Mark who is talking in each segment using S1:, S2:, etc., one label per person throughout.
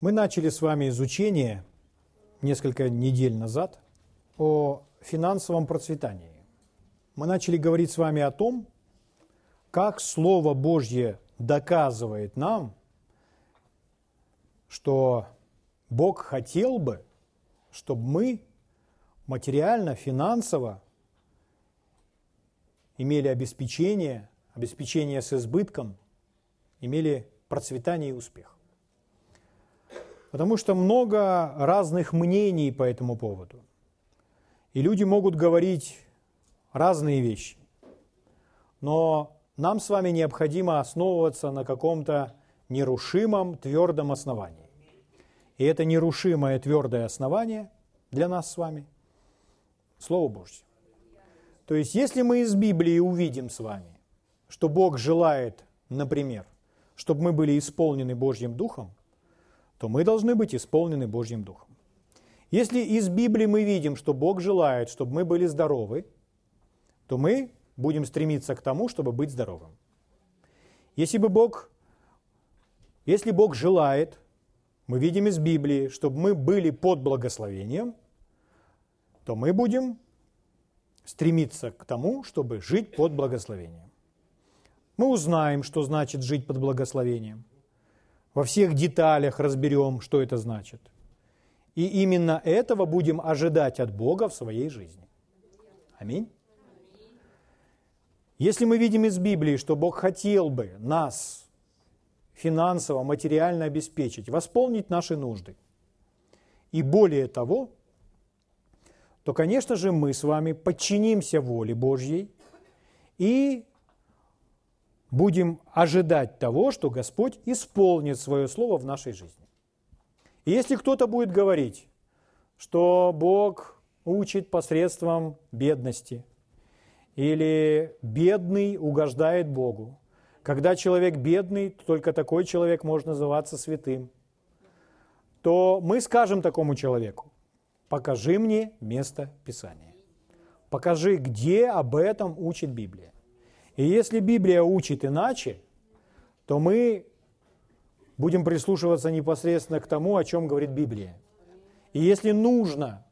S1: Мы начали с вами изучение несколько недель назад о финансовом процветании. Мы начали говорить с вами о том, как Слово Божье доказывает нам, что Бог хотел бы, чтобы мы материально, финансово имели обеспечение, обеспечение с избытком, имели процветание и успех. Потому что много разных мнений по этому поводу. И люди могут говорить разные вещи. Но нам с вами необходимо основываться на каком-то нерушимом, твердом основании. И это нерушимое, твердое основание для нас с вами – Слово Божье. То есть, если мы из Библии увидим с вами, что Бог желает, например, чтобы мы были исполнены Божьим Духом, то мы должны быть исполнены Божьим Духом. Если из Библии мы видим, что Бог желает, чтобы мы были здоровы, то мы будем стремиться к тому, чтобы быть здоровым. Если бы Бог, если Бог желает, мы видим из Библии, чтобы мы были под благословением, то мы будем стремиться к тому, чтобы жить под благословением. Мы узнаем, что значит жить под благословением – во всех деталях разберем, что это значит. И именно этого будем ожидать от Бога в своей жизни. Аминь. Если мы видим из Библии, что Бог хотел бы нас финансово, материально обеспечить, восполнить наши нужды, и более того, то, конечно же, мы с вами подчинимся воле Божьей и будем ожидать того, что Господь исполнит свое слово в нашей жизни. И если кто-то будет говорить, что Бог учит посредством бедности, или бедный угождает Богу, когда человек бедный, только такой человек может называться святым, то мы скажем такому человеку, покажи мне место Писания. Покажи, где об этом учит Библия. И если Библия учит иначе, то мы будем прислушиваться непосредственно к тому, о чем говорит Библия. И если нужно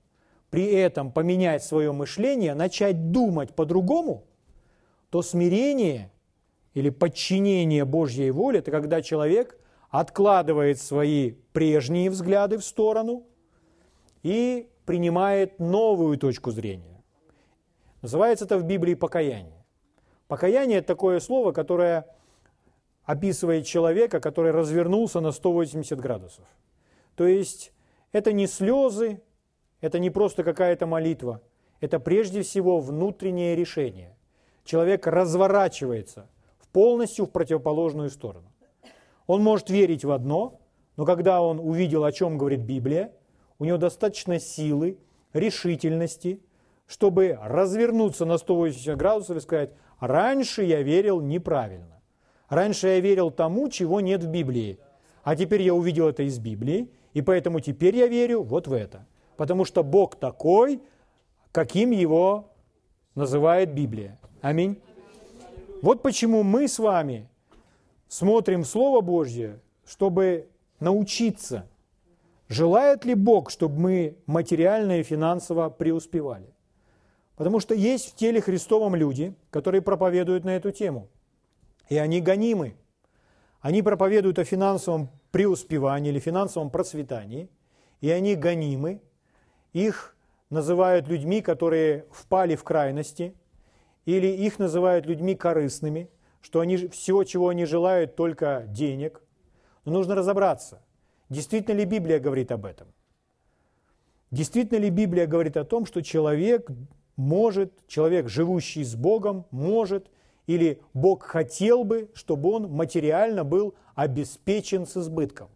S1: при этом поменять свое мышление, начать думать по-другому, то смирение или подчинение Божьей воле – это когда человек откладывает свои прежние взгляды в сторону и принимает новую точку зрения. Называется это в Библии покаяние. Покаяние – это такое слово, которое описывает человека, который развернулся на 180 градусов. То есть это не слезы, это не просто какая-то молитва, это прежде всего внутреннее решение. Человек разворачивается в полностью в противоположную сторону. Он может верить в одно, но когда он увидел, о чем говорит Библия, у него достаточно силы, решительности, чтобы развернуться на 180 градусов и сказать, Раньше я верил неправильно. Раньше я верил тому, чего нет в Библии. А теперь я увидел это из Библии, и поэтому теперь я верю вот в это. Потому что Бог такой, каким его называет Библия. Аминь. Вот почему мы с вами смотрим Слово Божье, чтобы научиться, желает ли Бог, чтобы мы материально и финансово преуспевали. Потому что есть в теле Христовом люди, которые проповедуют на эту тему. И они гонимы. Они проповедуют о финансовом преуспевании или финансовом процветании. И они гонимы. Их называют людьми, которые впали в крайности. Или их называют людьми корыстными, что они, все, чего они желают, только денег. Но нужно разобраться, действительно ли Библия говорит об этом. Действительно ли Библия говорит о том, что человек может, человек, живущий с Богом, может, или Бог хотел бы, чтобы он материально был обеспечен с избытком.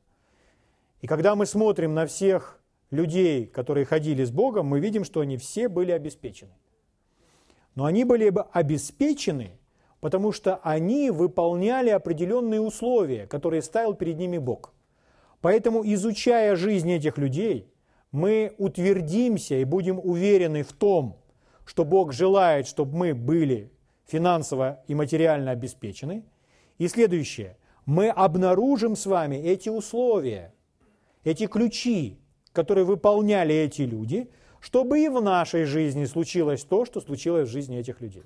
S1: И когда мы смотрим на всех людей, которые ходили с Богом, мы видим, что они все были обеспечены. Но они были бы обеспечены, потому что они выполняли определенные условия, которые ставил перед ними Бог. Поэтому, изучая жизнь этих людей, мы утвердимся и будем уверены в том, что Бог желает, чтобы мы были финансово и материально обеспечены. И следующее, мы обнаружим с вами эти условия. эти ключи, которые выполняли эти люди, чтобы и в нашей жизни случилось то, что случилось в жизни этих людей.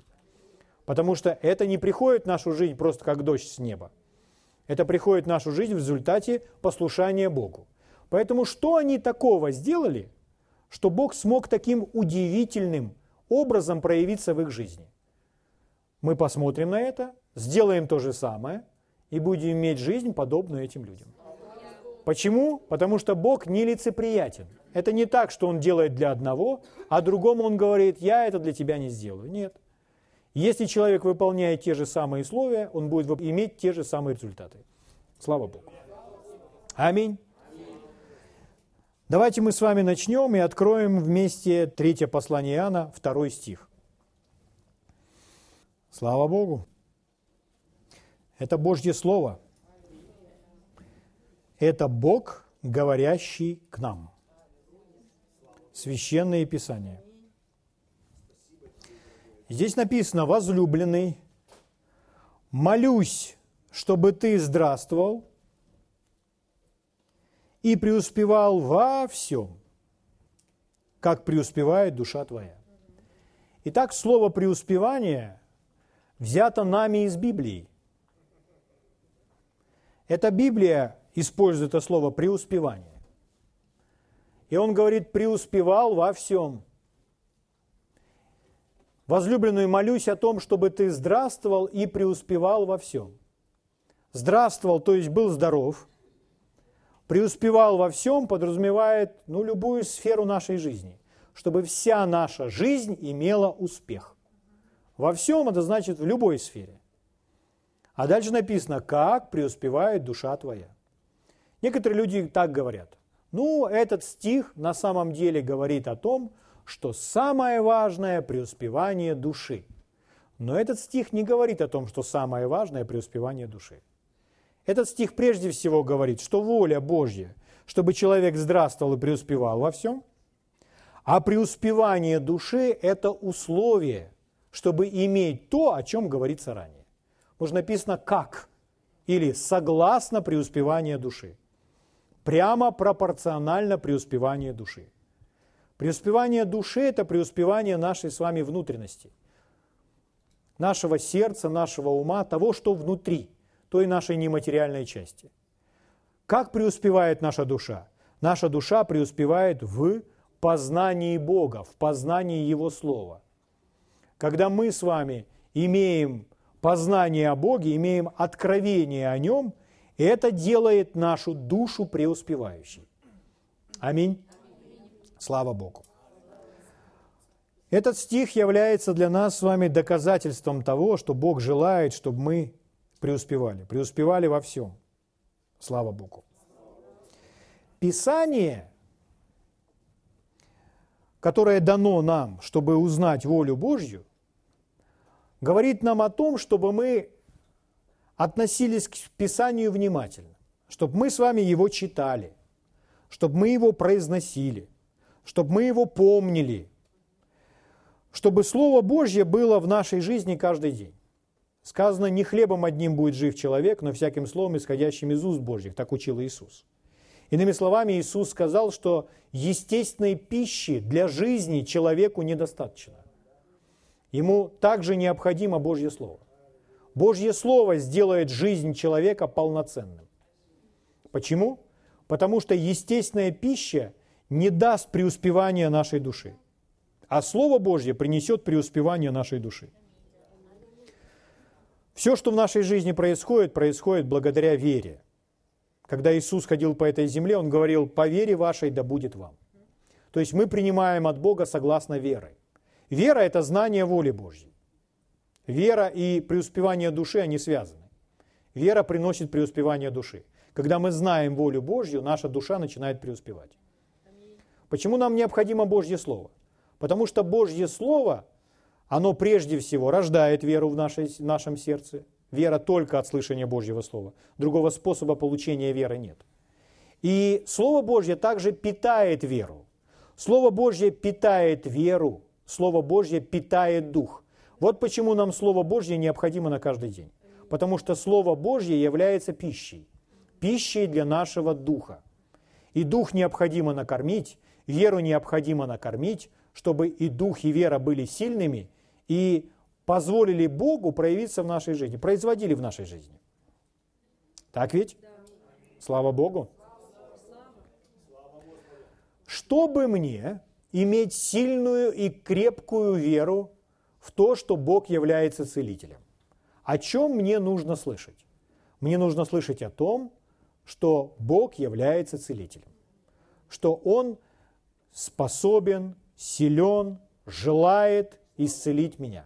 S1: Потому что это не приходит в нашу жизнь просто как дождь с неба. Это приходит в нашу жизнь в результате послушания Богу. Поэтому что они такого сделали, что Бог смог таким удивительным образом проявиться в их жизни? Мы посмотрим на это, сделаем то же самое и будем иметь жизнь, подобную этим людям. Почему? Потому что Бог нелицеприятен. Это не так, что Он делает для одного, а другому Он говорит, я это для тебя не сделаю. Нет. Если человек выполняет те же самые условия, он будет иметь те же самые результаты. Слава Богу. Аминь. Давайте мы с вами начнем и откроем вместе третье послание Иоанна, второй стих. Слава Богу. Это Божье Слово. Это Бог, говорящий к нам. Священное Писание. Здесь написано, возлюбленный, молюсь, чтобы ты здравствовал и преуспевал во всем, как преуспевает душа твоя. Итак, слово преуспевание взято нами из Библии. Эта Библия использует это слово преуспевание. И он говорит, преуспевал во всем – Возлюбленную, молюсь о том, чтобы ты здравствовал и преуспевал во всем. Здравствовал, то есть был здоров. Преуспевал во всем подразумевает ну, любую сферу нашей жизни, чтобы вся наша жизнь имела успех. Во всем это значит в любой сфере. А дальше написано, как преуспевает душа твоя. Некоторые люди так говорят. Ну, этот стих на самом деле говорит о том, что самое важное – преуспевание души. Но этот стих не говорит о том, что самое важное – преуспевание души. Этот стих прежде всего говорит, что воля Божья, чтобы человек здравствовал и преуспевал во всем, а преуспевание души – это условие, чтобы иметь то, о чем говорится ранее. Может написано «как» или «согласно преуспевания души». Прямо пропорционально преуспеванию души. Преуспевание души – это преуспевание нашей с вами внутренности, нашего сердца, нашего ума, того, что внутри, той нашей нематериальной части. Как преуспевает наша душа? Наша душа преуспевает в познании Бога, в познании Его Слова. Когда мы с вами имеем познание о Боге, имеем откровение о Нем, это делает нашу душу преуспевающей. Аминь. Слава Богу. Этот стих является для нас с вами доказательством того, что Бог желает, чтобы мы преуспевали, преуспевали во всем. Слава Богу. Писание, которое дано нам, чтобы узнать волю Божью, говорит нам о том, чтобы мы относились к Писанию внимательно, чтобы мы с вами его читали, чтобы мы его произносили – чтобы мы его помнили, чтобы Слово Божье было в нашей жизни каждый день. Сказано, не хлебом одним будет жив человек, но всяким словом, исходящим из уст Божьих. Так учил Иисус. Иными словами, Иисус сказал, что естественной пищи для жизни человеку недостаточно. Ему также необходимо Божье Слово. Божье Слово сделает жизнь человека полноценным. Почему? Потому что естественная пища – не даст преуспевания нашей души, а Слово Божье принесет преуспевание нашей души. Все, что в нашей жизни происходит, происходит благодаря вере. Когда Иисус ходил по этой земле, Он говорил, по вере вашей да будет вам. То есть мы принимаем от Бога согласно верой. Вера – это знание воли Божьей. Вера и преуспевание души, они связаны. Вера приносит преуспевание души. Когда мы знаем волю Божью, наша душа начинает преуспевать. Почему нам необходимо Божье Слово? Потому что Божье Слово, оно прежде всего рождает веру в, нашей, в нашем сердце. Вера только от слышания Божьего Слова. Другого способа получения веры нет. И Слово Божье также питает веру. Слово Божье питает веру. Слово Божье питает дух. Вот почему нам Слово Божье необходимо на каждый день. Потому что Слово Божье является пищей. Пищей для нашего духа. И дух необходимо накормить, веру необходимо накормить, чтобы и дух, и вера были сильными и позволили Богу проявиться в нашей жизни, производили в нашей жизни. Так ведь? Слава Богу. Чтобы мне иметь сильную и крепкую веру в то, что Бог является целителем. О чем мне нужно слышать? Мне нужно слышать о том, что Бог является целителем, что Он способен, силен, желает исцелить меня.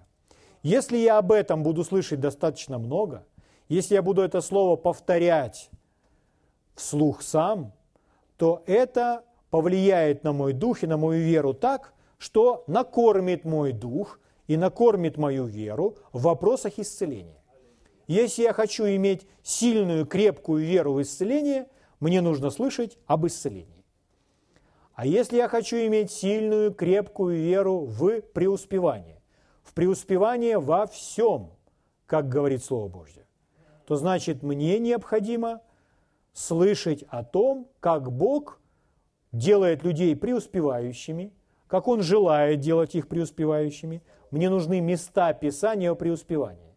S1: Если я об этом буду слышать достаточно много, если я буду это слово повторять вслух сам, то это повлияет на мой дух и на мою веру так, что накормит мой дух и накормит мою веру в вопросах исцеления. Если я хочу иметь сильную, крепкую веру в исцеление, мне нужно слышать об исцелении. А если я хочу иметь сильную, крепкую веру в преуспевание, в преуспевание во всем, как говорит Слово Божье, то значит мне необходимо слышать о том, как Бог делает людей преуспевающими, как Он желает делать их преуспевающими. Мне нужны места Писания о преуспевании.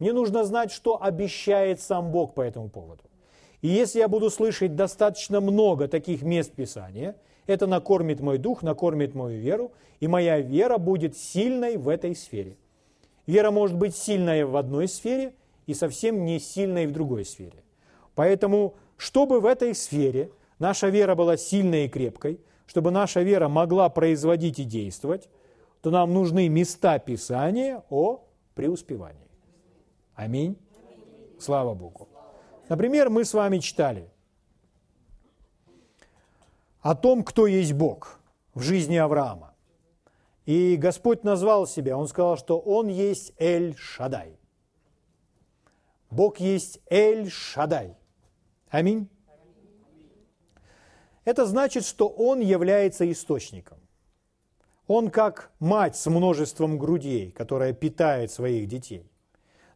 S1: Мне нужно знать, что обещает сам Бог по этому поводу. И если я буду слышать достаточно много таких мест Писания, это накормит мой дух, накормит мою веру, и моя вера будет сильной в этой сфере. Вера может быть сильной в одной сфере и совсем не сильной в другой сфере. Поэтому, чтобы в этой сфере наша вера была сильной и крепкой, чтобы наша вера могла производить и действовать, то нам нужны места Писания о преуспевании. Аминь. Слава Богу. Например, мы с вами читали о том, кто есть Бог в жизни Авраама. И Господь назвал себя, Он сказал, что Он есть Эль-Шадай. Бог есть Эль-Шадай. Аминь. Это значит, что Он является источником. Он как мать с множеством грудей, которая питает своих детей.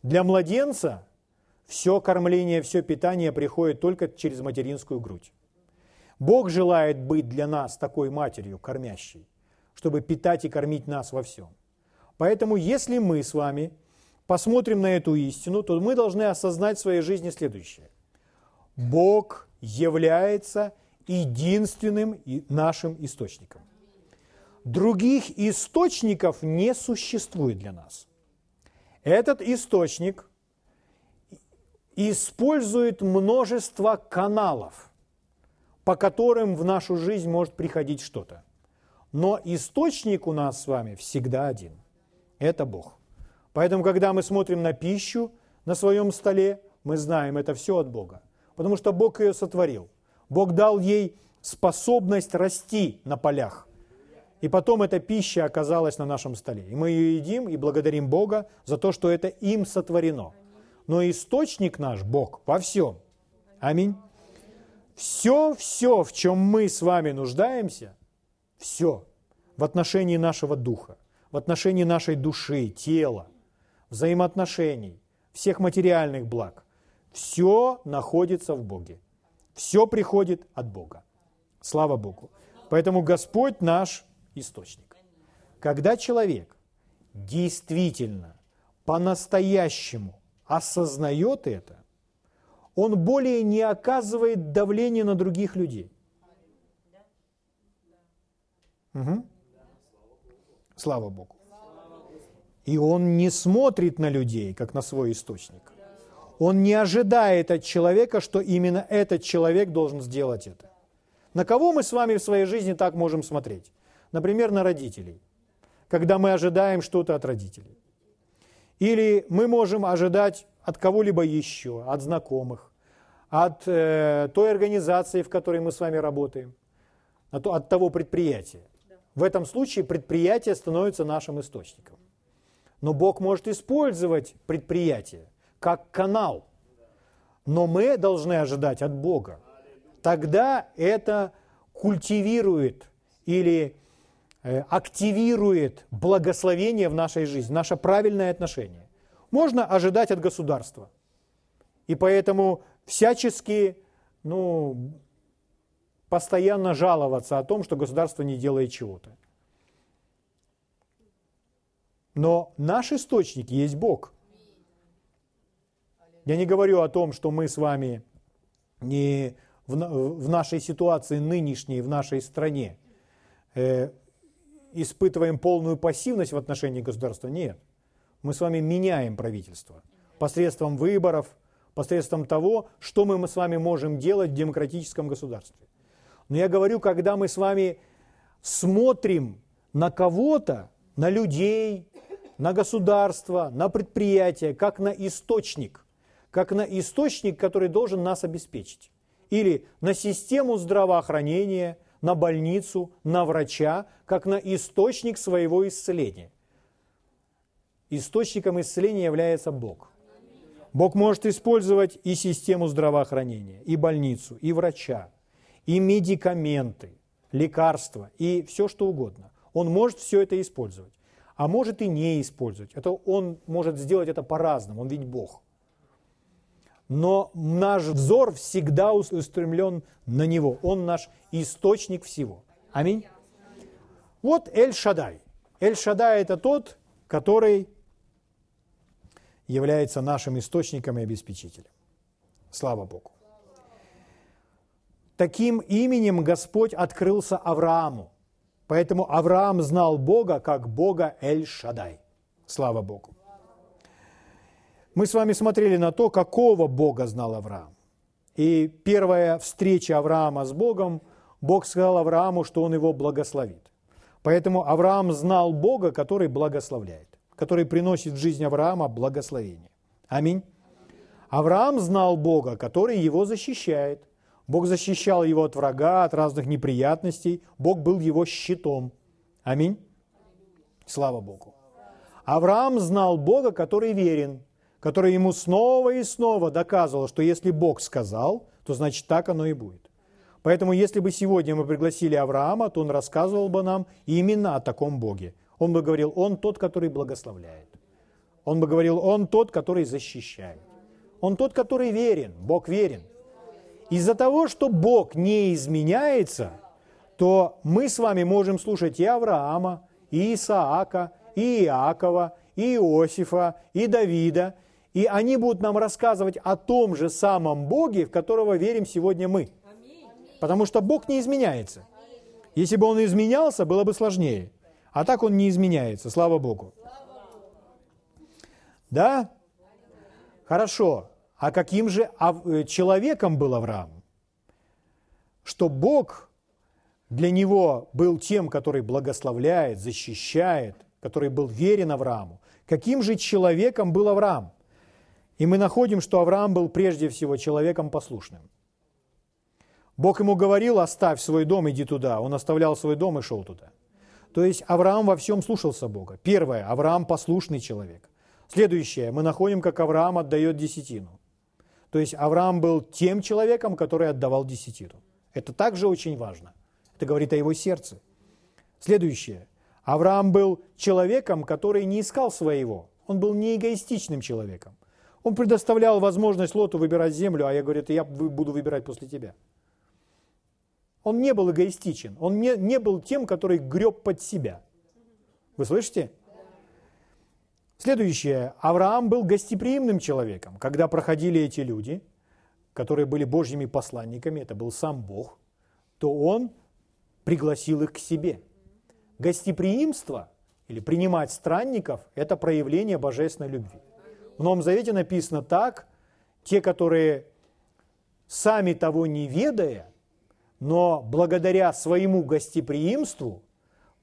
S1: Для младенца все кормление, все питание приходит только через материнскую грудь. Бог желает быть для нас такой матерью, кормящей, чтобы питать и кормить нас во всем. Поэтому, если мы с вами посмотрим на эту истину, то мы должны осознать в своей жизни следующее. Бог является единственным нашим источником. Других источников не существует для нас – этот источник использует множество каналов, по которым в нашу жизнь может приходить что-то. Но источник у нас с вами всегда один. Это Бог. Поэтому, когда мы смотрим на пищу на своем столе, мы знаем, это все от Бога. Потому что Бог ее сотворил. Бог дал ей способность расти на полях – и потом эта пища оказалась на нашем столе. И мы ее едим и благодарим Бога за то, что это им сотворено. Но источник наш Бог во всем. Аминь. Все, все, в чем мы с вами нуждаемся, все в отношении нашего духа, в отношении нашей души, тела, взаимоотношений, всех материальных благ, все находится в Боге. Все приходит от Бога. Слава Богу. Поэтому Господь наш источник. Когда человек действительно, по-настоящему осознает это, он более не оказывает давления на других людей. Угу. Слава Богу. И он не смотрит на людей, как на свой источник. Он не ожидает от человека, что именно этот человек должен сделать это. На кого мы с вами в своей жизни так можем смотреть? Например, на родителей, когда мы ожидаем что-то от родителей. Или мы можем ожидать от кого-либо еще, от знакомых, от э, той организации, в которой мы с вами работаем, от, от того предприятия. В этом случае предприятие становится нашим источником. Но Бог может использовать предприятие как канал. Но мы должны ожидать от Бога. Тогда это культивирует или Э, активирует благословение в нашей жизни, наше правильное отношение. Можно ожидать от государства. И поэтому всячески ну, постоянно жаловаться о том, что государство не делает чего-то. Но наш источник есть Бог. Я не говорю о том, что мы с вами не в, в нашей ситуации нынешней, в нашей стране э, испытываем полную пассивность в отношении государства. Нет. Мы с вами меняем правительство посредством выборов, посредством того, что мы с вами можем делать в демократическом государстве. Но я говорю, когда мы с вами смотрим на кого-то, на людей, на государство, на предприятие, как на источник, как на источник, который должен нас обеспечить. Или на систему здравоохранения, на больницу, на врача, как на источник своего исцеления. Источником исцеления является Бог. Бог может использовать и систему здравоохранения, и больницу, и врача, и медикаменты, лекарства, и все что угодно. Он может все это использовать а может и не использовать. Это он может сделать это по-разному, он ведь Бог. Но наш взор всегда устремлен на Него. Он наш источник всего. Аминь. Вот Эль-Шадай. Эль-Шадай – это тот, который является нашим источником и обеспечителем. Слава Богу. Таким именем Господь открылся Аврааму. Поэтому Авраам знал Бога как Бога Эль-Шадай. Слава Богу. Мы с вами смотрели на то, какого Бога знал Авраам. И первая встреча Авраама с Богом, Бог сказал Аврааму, что он его благословит. Поэтому Авраам знал Бога, который благословляет, который приносит в жизнь Авраама благословение. Аминь. Авраам знал Бога, который его защищает – Бог защищал его от врага, от разных неприятностей. Бог был его щитом. Аминь. Слава Богу. Авраам знал Бога, который верен, который ему снова и снова доказывал, что если Бог сказал, то значит так оно и будет. Поэтому если бы сегодня мы пригласили Авраама, то он рассказывал бы нам именно о таком Боге. Он бы говорил, он тот, который благословляет. Он бы говорил, он тот, который защищает. Он тот, который верен, Бог верен. Из-за того, что Бог не изменяется, то мы с вами можем слушать и Авраама, и Исаака, и Иакова, и Иосифа, и Давида, и они будут нам рассказывать о том же самом Боге, в которого верим сегодня мы. Потому что Бог не изменяется. Если бы Он изменялся, было бы сложнее. А так Он не изменяется, слава Богу. Да? Хорошо. А каким же э, человеком был Авраам? Что Бог для него был тем, который благословляет, защищает, который был верен Аврааму. Каким же человеком был Авраам? И мы находим, что Авраам был прежде всего человеком послушным. Бог ему говорил, оставь свой дом, иди туда. Он оставлял свой дом и шел туда. То есть Авраам во всем слушался Бога. Первое, Авраам послушный человек. Следующее, мы находим, как Авраам отдает десятину. То есть Авраам был тем человеком, который отдавал десятину. Это также очень важно. Это говорит о его сердце. Следующее. Авраам был человеком, который не искал своего. Он был не эгоистичным человеком. Он предоставлял возможность Лоту выбирать землю, а я говорю, это я буду выбирать после тебя. Он не был эгоистичен. Он не, не был тем, который греб под себя. Вы слышите? Следующее. Авраам был гостеприимным человеком. Когда проходили эти люди, которые были Божьими посланниками, это был сам Бог, то он пригласил их к себе. Гостеприимство или принимать странников – это проявление божественной любви. В Новом Завете написано так, те, которые сами того не ведая, но благодаря своему гостеприимству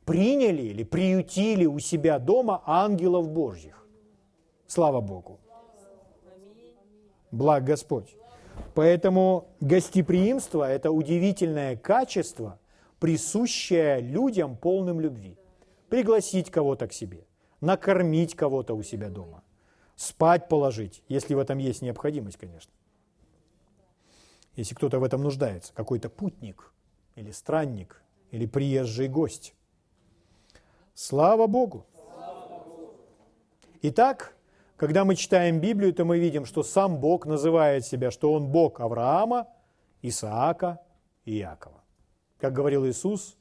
S1: приняли или приютили у себя дома ангелов Божьих. Слава Богу. Благ Господь. Поэтому гостеприимство – это удивительное качество, присущее людям полным любви. Пригласить кого-то к себе, накормить кого-то у себя дома, спать положить, если в этом есть необходимость, конечно. Если кто-то в этом нуждается, какой-то путник или странник или приезжий гость. Слава Богу! Итак, когда мы читаем Библию, то мы видим, что сам Бог называет себя, что Он Бог Авраама, Исаака и Иакова. Как говорил Иисус,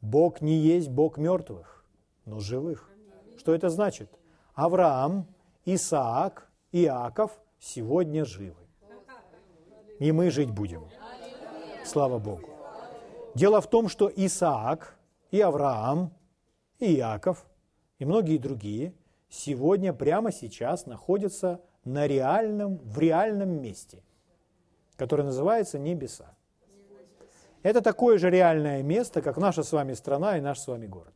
S1: Бог не есть Бог мертвых, но живых. Что это значит? Авраам, Исаак, Иаков сегодня живы. И мы жить будем. Слава Богу. Дело в том, что Исаак и Авраам, и Иаков, и многие другие сегодня, прямо сейчас находятся на реальном, в реальном месте, которое называется небеса. Это такое же реальное место, как наша с вами страна и наш с вами город.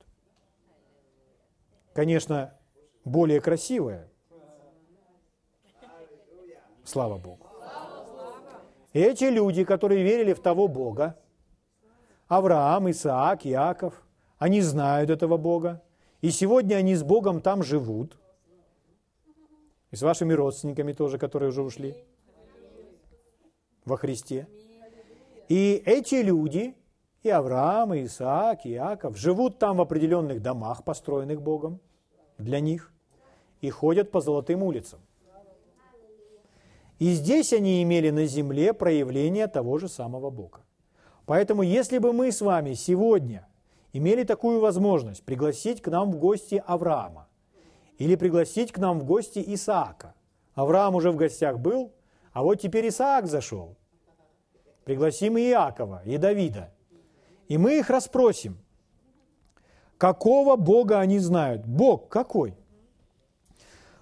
S1: Конечно, более красивое. Слава Богу. Эти люди, которые верили в того Бога, Авраам, Исаак, Иаков, они знают этого Бога. И сегодня они с Богом там живут. И с вашими родственниками тоже, которые уже ушли во Христе. И эти люди, и Авраам, и Исаак, и Иаков, живут там в определенных домах, построенных Богом для них, и ходят по золотым улицам. И здесь они имели на земле проявление того же самого Бога. Поэтому, если бы мы с вами сегодня имели такую возможность пригласить к нам в гости Авраама или пригласить к нам в гости Исаака, Авраам уже в гостях был, а вот теперь Исаак зашел. Пригласим и Иакова, и Давида. И мы их расспросим, какого Бога они знают. Бог какой?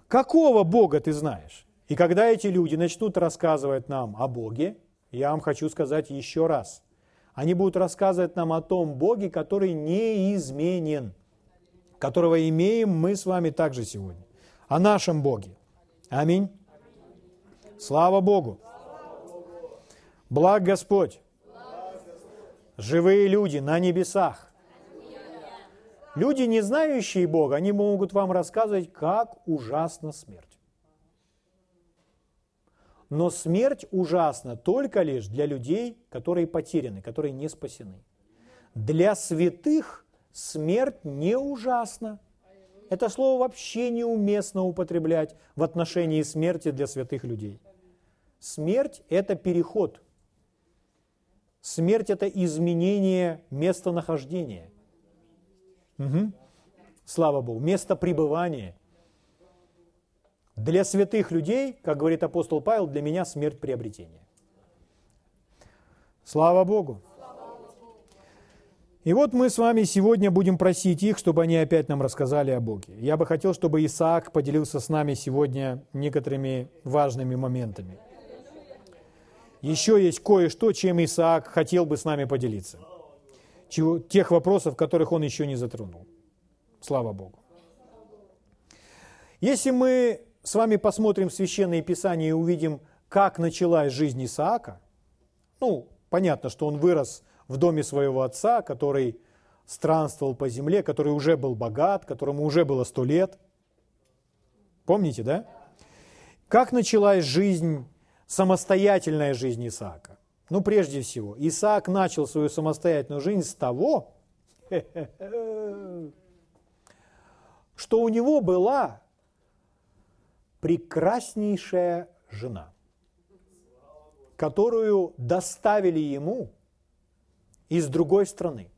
S1: Какого Бога ты знаешь? И когда эти люди начнут рассказывать нам о Боге, я вам хочу сказать еще раз, они будут рассказывать нам о том Боге, который неизменен, которого имеем мы с вами также сегодня, о нашем Боге. Аминь. Слава Богу. Благ Господь. Живые люди на небесах. Люди, не знающие Бога, они могут вам рассказывать, как ужасна смерть. Но смерть ужасна только лишь для людей, которые потеряны, которые не спасены. Для святых смерть не ужасна. Это слово вообще неуместно употреблять в отношении смерти для святых людей. Смерть – это переход. Смерть – это изменение местонахождения. Угу. Слава Богу. Место пребывания. Для святых людей, как говорит апостол Павел, для меня смерть приобретения. Слава Богу! И вот мы с вами сегодня будем просить их, чтобы они опять нам рассказали о Боге. Я бы хотел, чтобы Исаак поделился с нами сегодня некоторыми важными моментами. Еще есть кое-что, чем Исаак хотел бы с нами поделиться. Чего, тех вопросов, которых он еще не затронул. Слава Богу. Если мы с вами посмотрим Священное Писание и увидим, как началась жизнь Исаака, ну, понятно, что он вырос в доме своего отца, который странствовал по земле, который уже был богат, которому уже было сто лет. Помните, да? Как началась жизнь, самостоятельная жизнь Исаака? Ну, прежде всего, Исаак начал свою самостоятельную жизнь с того, что у него была прекраснейшая жена, которую доставили ему из другой страны.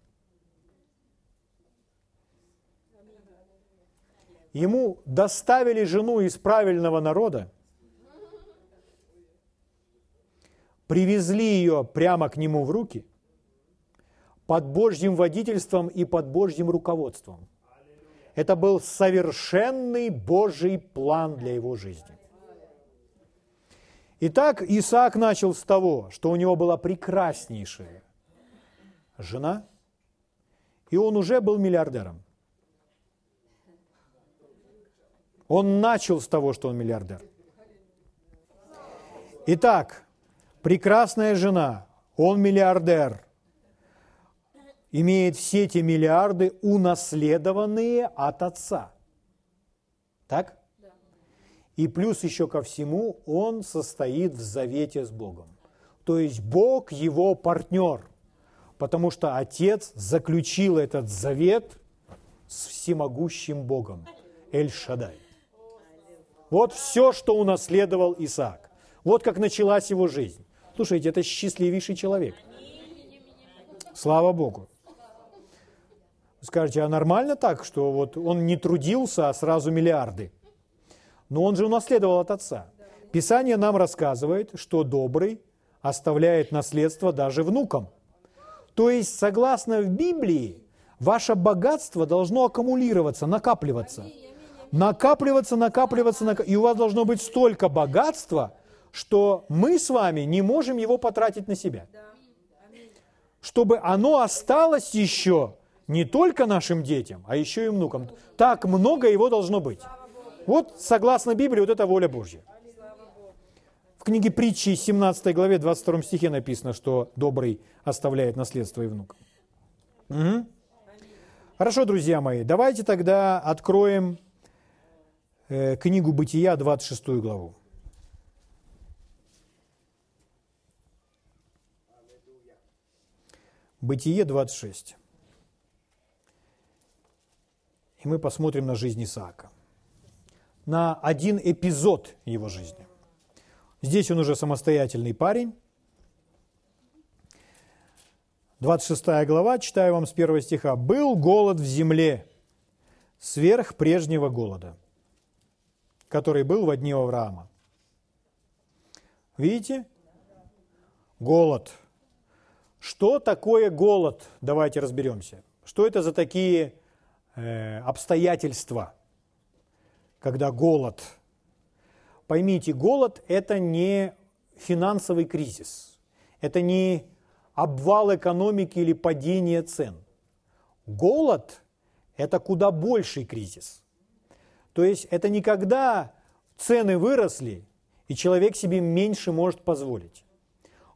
S1: Ему доставили жену из правильного народа, привезли ее прямо к нему в руки под Божьим водительством и под Божьим руководством. Это был совершенный Божий план для его жизни. Итак, Исаак начал с того, что у него была прекраснейшая жена, и он уже был миллиардером. Он начал с того, что он миллиардер. Итак, прекрасная жена, он миллиардер – имеет все эти миллиарды, унаследованные от отца. Так? И плюс еще ко всему, он состоит в завете с Богом. То есть Бог его партнер, потому что отец заключил этот завет с всемогущим Богом, Эль-Шадай. Вот все, что унаследовал Исаак. Вот как началась его жизнь. Слушайте, это счастливейший человек – Слава Богу. Скажете, а нормально так, что вот он не трудился, а сразу миллиарды? Но он же унаследовал от отца. Писание нам рассказывает, что добрый оставляет наследство даже внукам. То есть, согласно в Библии, ваше богатство должно аккумулироваться, накапливаться. Накапливаться, накапливаться, накапливаться. И у вас должно быть столько богатства, что мы с вами не можем его потратить на себя. Чтобы оно осталось еще не только нашим детям, а еще и внукам. Так много его должно быть. Вот, согласно Библии, вот это воля Божья. В книге притчи, 17 главе, 22 стихе написано, что добрый оставляет наследство и внукам. Угу. Хорошо, друзья мои, давайте тогда откроем э, книгу Бытия, 26 главу. Бытие 26. И мы посмотрим на жизнь Исаака. На один эпизод его жизни. Здесь он уже самостоятельный парень. 26 глава, читаю вам с первого стиха. «Был голод в земле сверх прежнего голода, который был в дни Авраама». Видите? Голод. Что такое голод? Давайте разберемся. Что это за такие э, обстоятельства, когда голод – Поймите, голод – это не финансовый кризис, это не обвал экономики или падение цен. Голод – это куда больший кризис. То есть это не когда цены выросли, и человек себе меньше может позволить.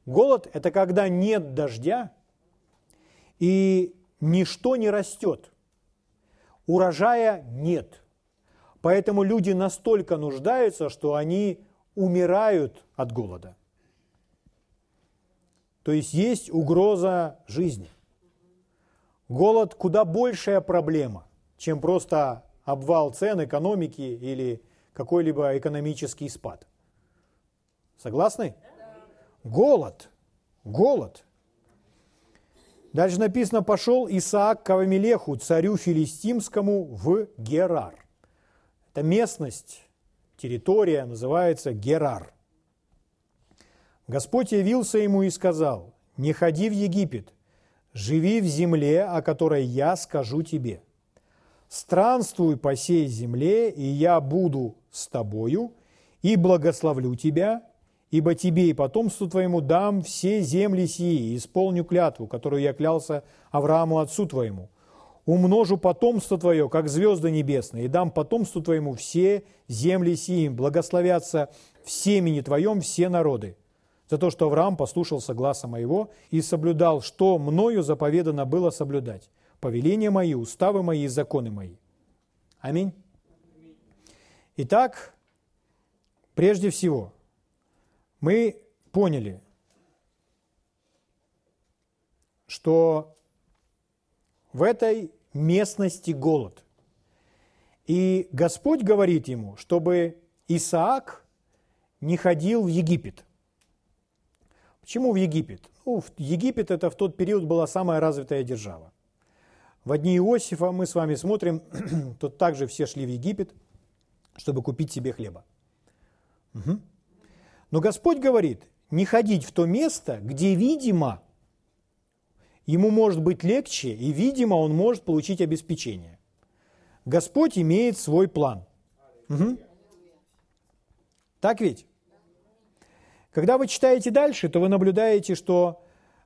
S1: Голод – это когда нет дождя, и ничто не растет. Урожая нет – Поэтому люди настолько нуждаются, что они умирают от голода. То есть есть угроза жизни. Голод куда большая проблема, чем просто обвал цен экономики или какой-либо экономический спад. Согласны? Голод. Голод. Дальше написано, пошел Исаак к Авамелеху, царю филистимскому, в Герар. Эта местность, территория называется Герар. Господь явился ему и сказал, «Не ходи в Египет, живи в земле, о которой я скажу тебе. Странствуй по сей земле, и я буду с тобою, и благословлю тебя, ибо тебе и потомству твоему дам все земли сии, и исполню клятву, которую я клялся Аврааму отцу твоему умножу потомство твое, как звезды небесные, и дам потомству твоему все земли сии, благословятся в семени твоем все народы, за то, что Авраам послушался гласа моего и соблюдал, что мною заповедано было соблюдать, повеления мои, уставы мои и законы мои. Аминь. Итак, прежде всего, мы поняли, что в этой местности голод. И Господь говорит ему, чтобы Исаак не ходил в Египет. Почему в Египет? Ну, Египет это в тот период была самая развитая держава. В дни Иосифа мы с вами смотрим, тут также все шли в Египет, чтобы купить себе хлеба. Угу. Но Господь говорит, не ходить в то место, где, видимо, ему может быть легче, и, видимо, он может получить обеспечение. Господь имеет свой план. Угу. Так ведь? Когда вы читаете дальше, то вы наблюдаете, что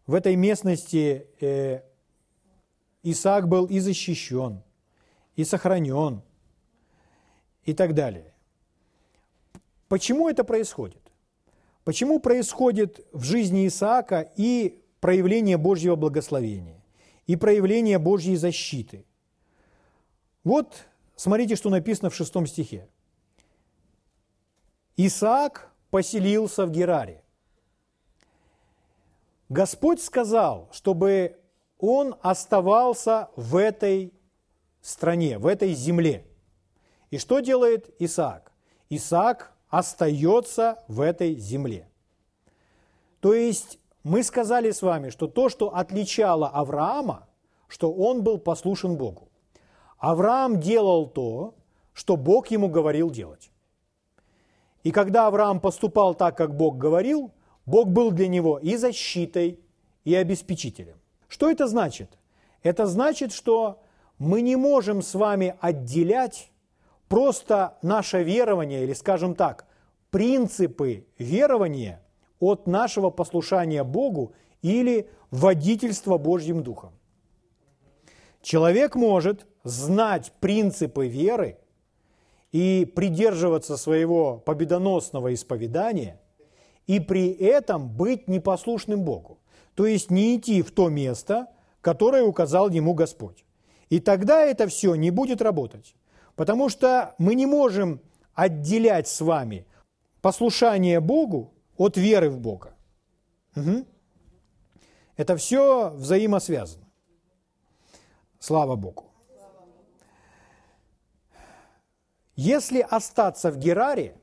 S1: в этой местности э, Исаак был и защищен, и сохранен, и так далее. Почему это происходит? Почему происходит в жизни Исаака и проявление Божьего благословения и проявление Божьей защиты. Вот смотрите, что написано в шестом стихе. Исаак поселился в Гераре. Господь сказал, чтобы он оставался в этой стране, в этой земле. И что делает Исаак? Исаак остается в этой земле. То есть мы сказали с вами, что то, что отличало Авраама, что он был послушен Богу. Авраам делал то, что Бог ему говорил делать. И когда Авраам поступал так, как Бог говорил, Бог был для него и защитой, и обеспечителем. Что это значит? Это значит, что мы не можем с вами отделять просто наше верование, или, скажем так, принципы верования от нашего послушания Богу или водительства Божьим Духом. Человек может знать принципы веры и придерживаться своего победоносного исповедания, и при этом быть непослушным Богу. То есть не идти в то место, которое указал ему Господь. И тогда это все не будет работать. Потому что мы не можем отделять с вами послушание Богу от веры в Бога. Угу. Это все взаимосвязано. Слава Богу. Если остаться в Гераре,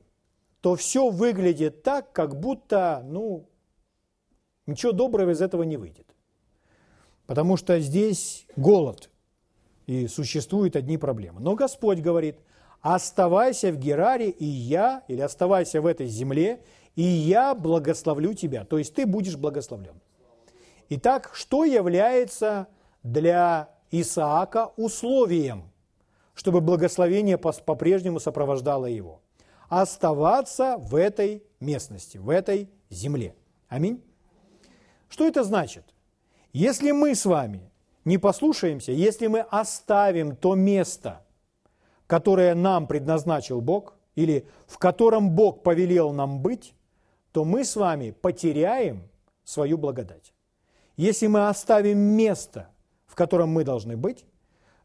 S1: то все выглядит так, как будто, ну, ничего доброго из этого не выйдет. Потому что здесь голод, и существуют одни проблемы. Но Господь говорит, оставайся в Гераре, и я, или оставайся в этой земле, и я благословлю тебя. То есть ты будешь благословлен. Итак, что является для Исаака условием, чтобы благословение по-прежнему сопровождало его? Оставаться в этой местности, в этой земле. Аминь. Что это значит? Если мы с вами не послушаемся, если мы оставим то место, которое нам предназначил Бог, или в котором Бог повелел нам быть, то мы с вами потеряем свою благодать. Если мы оставим место, в котором мы должны быть,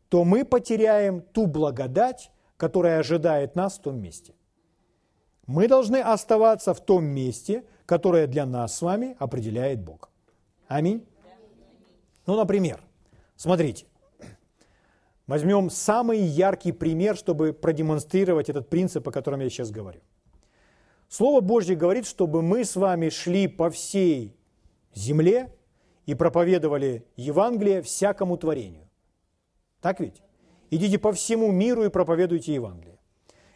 S1: то мы потеряем ту благодать, которая ожидает нас в том месте. Мы должны оставаться в том месте, которое для нас с вами определяет Бог. Аминь. Ну, например, смотрите, возьмем самый яркий пример, чтобы продемонстрировать этот принцип, о котором я сейчас говорю. Слово Божье говорит, чтобы мы с вами шли по всей земле и проповедовали Евангелие всякому творению. Так ведь? Идите по всему миру и проповедуйте Евангелие.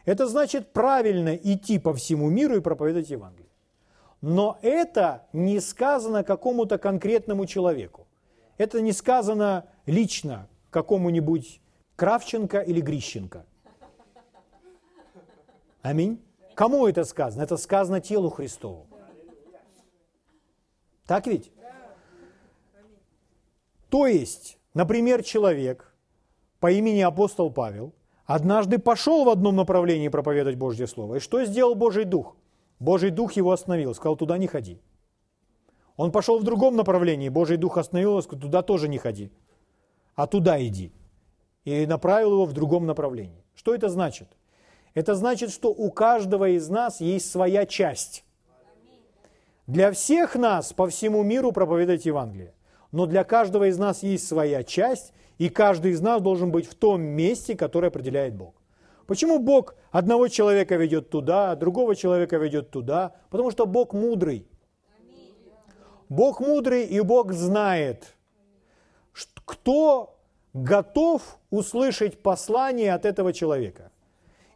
S1: Это значит правильно идти по всему миру и проповедовать Евангелие. Но это не сказано какому-то конкретному человеку. Это не сказано лично какому-нибудь Кравченко или Грищенко. Аминь. Кому это сказано? Это сказано телу Христову. Так ведь? То есть, например, человек по имени апостол Павел однажды пошел в одном направлении проповедовать Божье Слово. И что сделал Божий Дух? Божий Дух его остановил, сказал, туда не ходи. Он пошел в другом направлении, Божий Дух остановил его, сказал, туда тоже не ходи, а туда иди. И направил его в другом направлении. Что это значит? Это значит, что у каждого из нас есть своя часть. Для всех нас по всему миру проповедовать Евангелие. Но для каждого из нас есть своя часть, и каждый из нас должен быть в том месте, которое определяет Бог. Почему Бог одного человека ведет туда, другого человека ведет туда? Потому что Бог мудрый. Бог мудрый, и Бог знает, кто готов услышать послание от этого человека.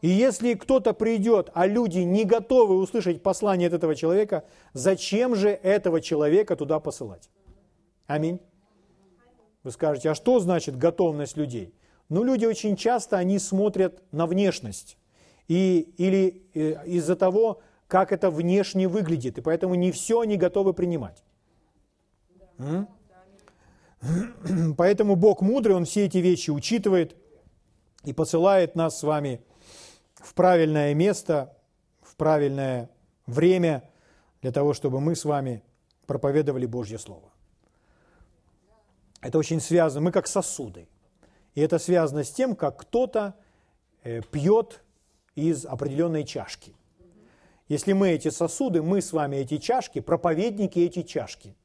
S1: И если кто-то придет, а люди не готовы услышать послание от этого человека, зачем же этого человека туда посылать? Аминь. Вы скажете, а что значит готовность людей? Ну, люди очень часто, они смотрят на внешность. И, или э, из-за того, как это внешне выглядит. И поэтому не все они готовы принимать. Поэтому Бог мудрый, Он все эти вещи учитывает и посылает нас с вами в правильное место, в правильное время для того, чтобы мы с вами проповедовали Божье Слово. Это очень связано, мы как сосуды. И это связано с тем, как кто-то э, пьет из определенной чашки. Если мы эти сосуды, мы с вами эти чашки, проповедники эти чашки.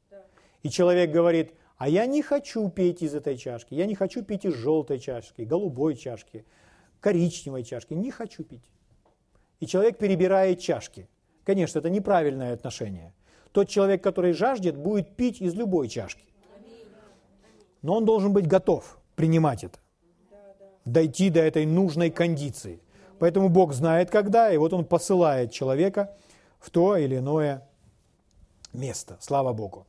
S1: И человек говорит, а я не хочу пить из этой чашки, я не хочу пить из желтой чашки, голубой чашки, коричневой чашки, не хочу пить. И человек перебирает чашки. Конечно, это неправильное отношение. тот человек, который жаждет, будет пить из любой чашки. Но он должен быть готов принимать это, дойти до этой нужной кондиции. Поэтому Бог знает когда, и вот Он посылает человека в то или иное место. Слава Богу.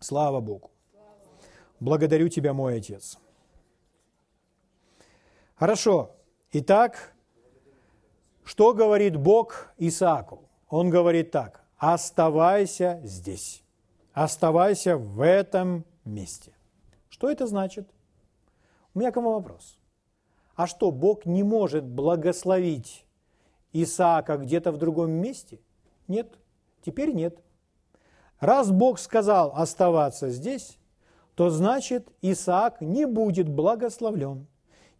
S1: Слава Богу. Благодарю Тебя, мой Отец. Хорошо. Итак, что говорит Бог Исааку? Он говорит так, оставайся здесь, оставайся в этом месте. Что это значит? У меня к вам вопрос. А что, Бог не может благословить Исаака где-то в другом месте? Нет, теперь нет. Раз Бог сказал оставаться здесь, то значит Исаак не будет благословлен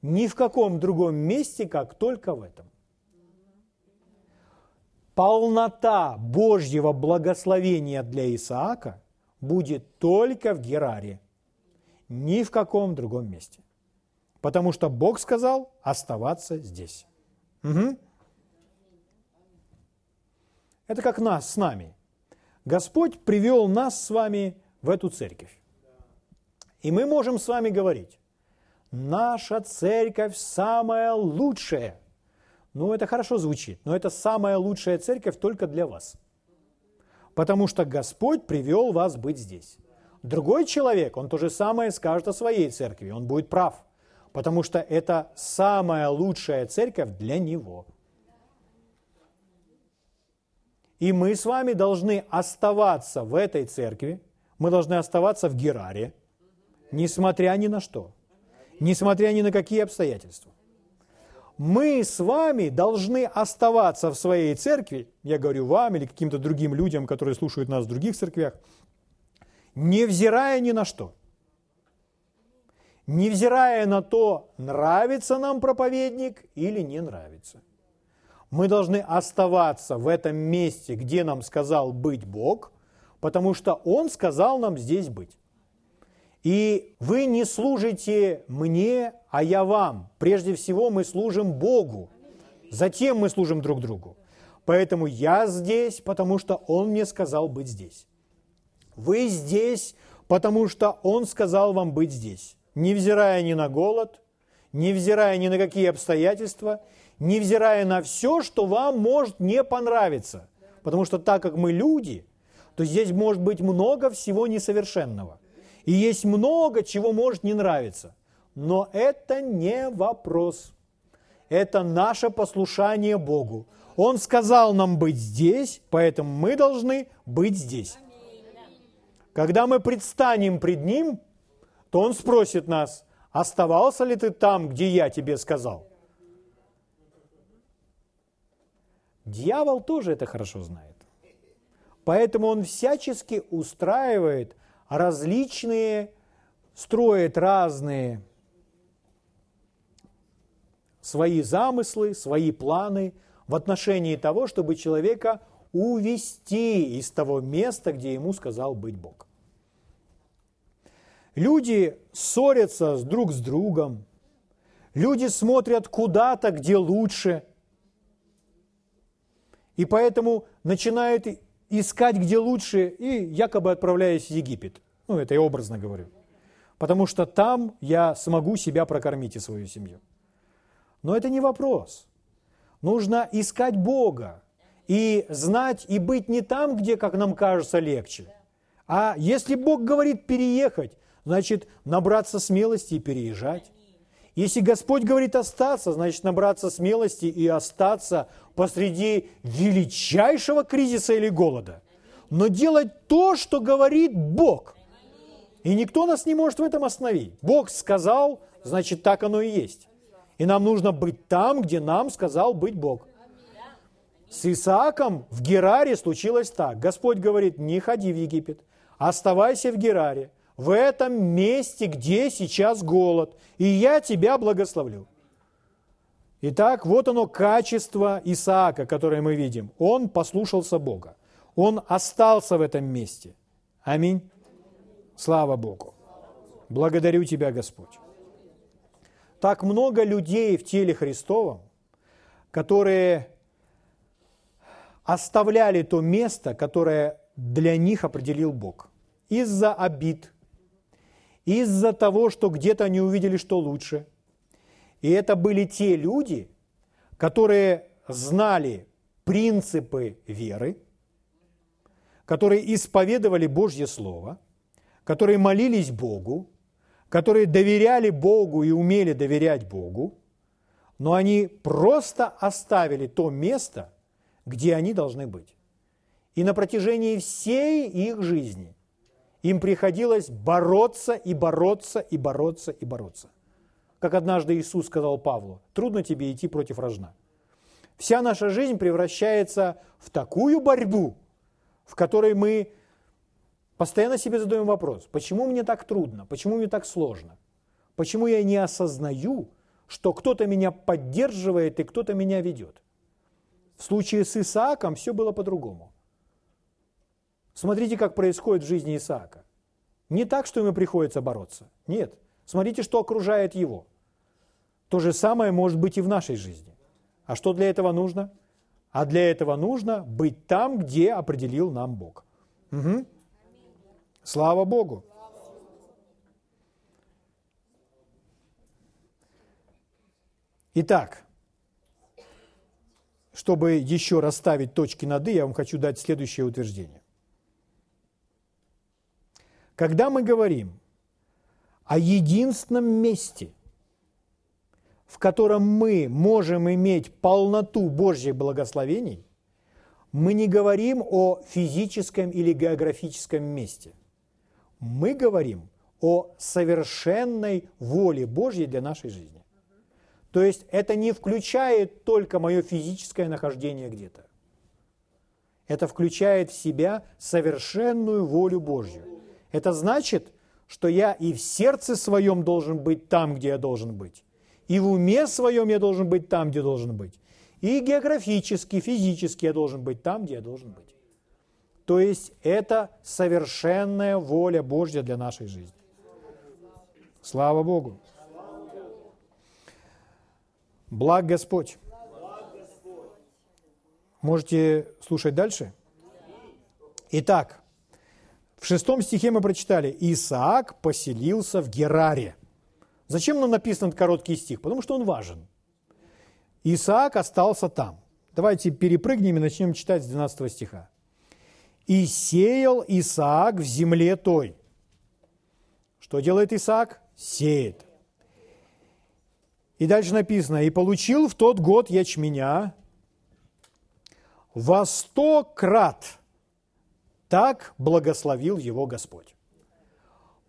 S1: ни в каком другом месте, как только в этом. Полнота Божьего благословения для Исаака будет только в Гераре, ни в каком другом месте. Потому что Бог сказал оставаться здесь. Угу. Это как нас с нами. Господь привел нас с вами в эту церковь. И мы можем с вами говорить, наша церковь самая лучшая. Ну, это хорошо звучит, но это самая лучшая церковь только для вас. Потому что Господь привел вас быть здесь. Другой человек, он то же самое скажет о своей церкви, он будет прав, потому что это самая лучшая церковь для него – и мы с вами должны оставаться в этой церкви, мы должны оставаться в Гераре, несмотря ни на что, несмотря ни на какие обстоятельства. Мы с вами должны оставаться в своей церкви, я говорю вам или каким-то другим людям, которые слушают нас в других церквях, невзирая ни на что. Невзирая на то, нравится нам проповедник или не нравится. Мы должны оставаться в этом месте, где нам сказал быть Бог, потому что Он сказал нам здесь быть. И вы не служите мне, а я вам. Прежде всего мы служим Богу. Затем мы служим друг другу. Поэтому я здесь, потому что Он мне сказал быть здесь. Вы здесь, потому что Он сказал вам быть здесь. Невзирая ни на голод, невзирая ни на какие обстоятельства, невзирая на все, что вам может не понравиться. Потому что так как мы люди, то здесь может быть много всего несовершенного. И есть много, чего может не нравиться. Но это не вопрос. Это наше послушание Богу. Он сказал нам быть здесь, поэтому мы должны быть здесь. Когда мы предстанем пред Ним, то Он спросит нас, оставался ли ты там, где я тебе сказал? Дьявол тоже это хорошо знает. Поэтому он всячески устраивает различные, строит разные свои замыслы, свои планы в отношении того, чтобы человека увести из того места, где ему сказал быть Бог. Люди ссорятся друг с другом, люди смотрят куда-то, где лучше – и поэтому начинают искать, где лучше, и якобы отправляясь в Египет. Ну, это я образно говорю. Потому что там я смогу себя прокормить и свою семью. Но это не вопрос. Нужно искать Бога и знать и быть не там, где, как нам кажется, легче. А если Бог говорит переехать, значит набраться смелости и переезжать. Если Господь говорит остаться, значит набраться смелости и остаться посреди величайшего кризиса или голода. Но делать то, что говорит Бог. И никто нас не может в этом остановить. Бог сказал, значит так оно и есть. И нам нужно быть там, где нам сказал быть Бог. С Исааком в Гераре случилось так. Господь говорит, не ходи в Египет, оставайся в Гераре в этом месте, где сейчас голод, и я тебя благословлю. Итак, вот оно качество Исаака, которое мы видим. Он послушался Бога. Он остался в этом месте. Аминь. Слава Богу. Благодарю Тебя, Господь. Так много людей в теле Христовом, которые оставляли то место, которое для них определил Бог. Из-за обид, из-за того, что где-то они увидели, что лучше. И это были те люди, которые знали принципы веры, которые исповедовали Божье Слово, которые молились Богу, которые доверяли Богу и умели доверять Богу, но они просто оставили то место, где они должны быть. И на протяжении всей их жизни им приходилось бороться и бороться и бороться и бороться. Как однажды Иисус сказал Павлу, трудно тебе идти против рожна. Вся наша жизнь превращается в такую борьбу, в которой мы постоянно себе задаем вопрос, почему мне так трудно, почему мне так сложно, почему я не осознаю, что кто-то меня поддерживает и кто-то меня ведет. В случае с Исааком все было по-другому. Смотрите, как происходит в жизни Исаака. Не так, что ему приходится бороться. Нет. Смотрите, что окружает его. То же самое может быть и в нашей жизни. А что для этого нужно? А для этого нужно быть там, где определил нам Бог. Угу. Слава Богу. Итак, чтобы еще расставить точки над «и», я вам хочу дать следующее утверждение. Когда мы говорим о единственном месте, в котором мы можем иметь полноту Божьих благословений, мы не говорим о физическом или географическом месте. Мы говорим о совершенной воле Божьей для нашей жизни. То есть это не включает только мое физическое нахождение где-то. Это включает в себя совершенную волю Божью. Это значит, что я и в сердце своем должен быть там, где я должен быть. И в уме своем я должен быть там, где должен быть. И географически, физически я должен быть там, где я должен быть. То есть это совершенная воля Божья для нашей жизни. Слава Богу. Благ Господь. Можете слушать дальше? Итак, в шестом стихе мы прочитали, Исаак поселился в Гераре. Зачем нам написан этот короткий стих? Потому что он важен. Исаак остался там. Давайте перепрыгнем и начнем читать с 12 стиха. «И сеял Исаак в земле той». Что делает Исаак? Сеет. И дальше написано, «И получил в тот год ячменя во сто крат, так благословил его Господь.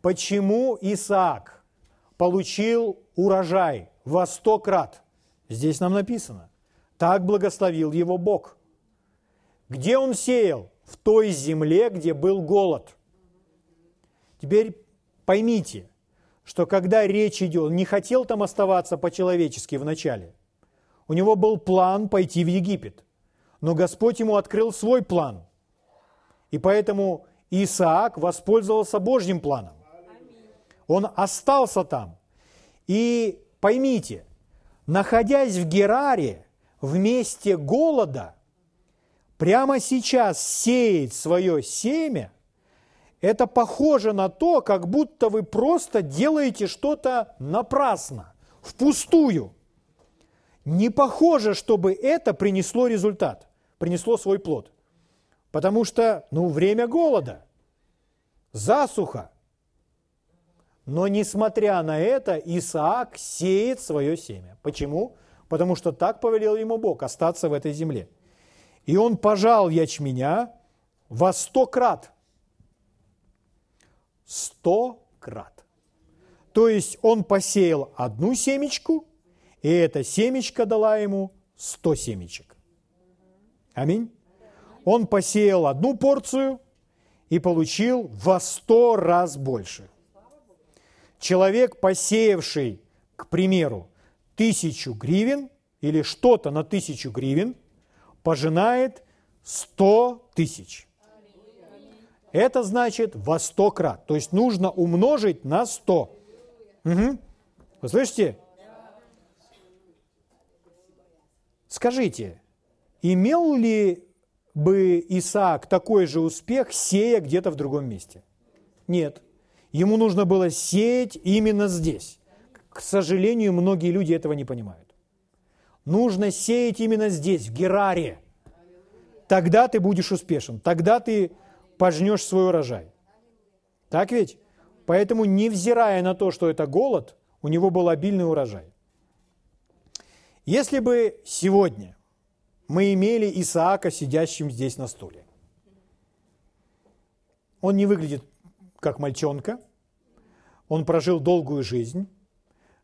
S1: Почему Исаак получил урожай во сто крат? Здесь нам написано. Так благословил его Бог. Где он сеял? В той земле, где был голод. Теперь поймите, что когда речь идет, он не хотел там оставаться по-человечески вначале. У него был план пойти в Египет. Но Господь ему открыл свой план – и поэтому Исаак воспользовался Божьим планом. Он остался там. И поймите, находясь в Гераре, в месте голода, прямо сейчас сеять свое семя, это похоже на то, как будто вы просто делаете что-то напрасно, впустую. Не похоже, чтобы это принесло результат, принесло свой плод – Потому что, ну, время голода, засуха. Но несмотря на это, Исаак сеет свое семя. Почему? Потому что так повелел ему Бог остаться в этой земле. И он пожал ячменя во сто крат. Сто крат. То есть он посеял одну семечку, и эта семечка дала ему сто семечек. Аминь он посеял одну порцию и получил во сто раз больше. Человек, посеявший, к примеру, тысячу гривен или что-то на тысячу гривен, пожинает сто тысяч. Это значит во сто крат. То есть нужно умножить на сто. Угу. Вы слышите? Скажите, имел ли бы Исаак такой же успех, сея где-то в другом месте? Нет. Ему нужно было сеять именно здесь. К сожалению, многие люди этого не понимают. Нужно сеять именно здесь, в Гераре. Тогда ты будешь успешен, тогда ты пожнешь свой урожай. Так ведь? Поэтому, невзирая на то, что это голод, у него был обильный урожай. Если бы сегодня мы имели Исаака, сидящим здесь на стуле, он не выглядит как мальчонка, он прожил долгую жизнь,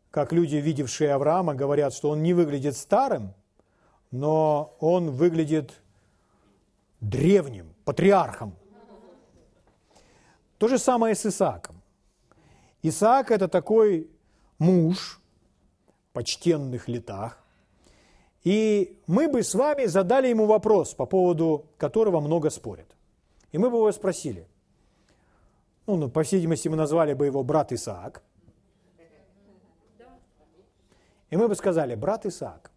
S1: как люди, видевшие Авраама, говорят, что он не выглядит старым, но он выглядит древним, патриархом. То же самое с Исааком. Исаак – это такой муж в почтенных летах, и мы бы с вами задали ему вопрос, по поводу которого много спорят. И мы бы его спросили. Ну, ну, по всей видимости, мы назвали бы его брат Исаак. И мы бы сказали, брат Исаак,